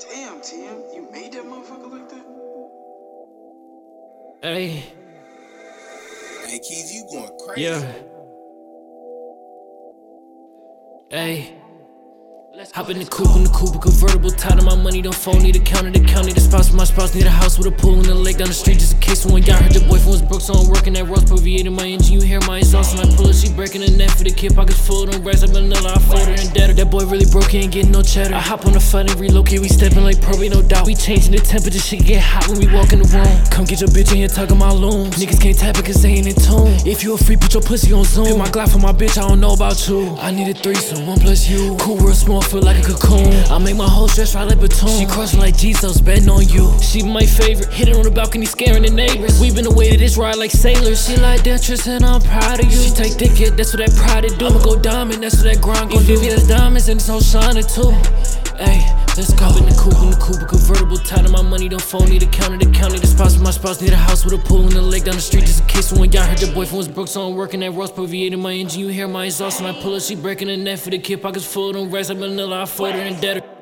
Damn, TM, you made that motherfucker like that? Hey, Hey, Keys, you going crazy. yeah. Hey. Let's Hop in the coupe, in the coupe, a convertible, tied to my money, don't phone, need a counter, the county, the spouse my spouse, need a house with a pool and a lake down the street, just in case someone got hurt, the boyfriend was broke, so I'm working at Ross, Perviating my engine, you hear my and I pull she breaking the net for the kid, pockets full, don't racks like vanilla, I fold her and dead That boy really broke, he ain't getting no cheddar, I hop on the flight and relocate, we stepping like probate, no doubt, we changing the temperature, shit get hot when we walk in the room, come get your bitch in here, tugging my loom, niggas can't tap it cause they ain't in tune, if you a free, put your pussy on Zoom, Hit my Glock for my bitch, I don't know about you, I need a threesome, one plus you, cool real small, feel like a cocoon, I make my whole stress right like Batum. She crushing like Jesus, betting on you. She my favorite, hitting on the balcony, scaring the neighbors. We been away to this ride like sailors. She like Dentress and I'm proud of you. She take dick that's what that pride do. I'ma go diamond, that's what that grind gon' do. If it's diamonds and it's all shining too. Hey, let's go. In the coupe, in the coupe, a convertible, tired of my money, don't phone, need a counter, the county, the spouse for my spouse, need a house with a pool and a lake down the street, just in case someone got hurt. The boyfriend was broke, so I'm working at Ross, Perviating my engine, you hear my exhaust, and I pull her, she breaking the net for the kid, pockets full, don't rest like vanilla, I fold her and dead her.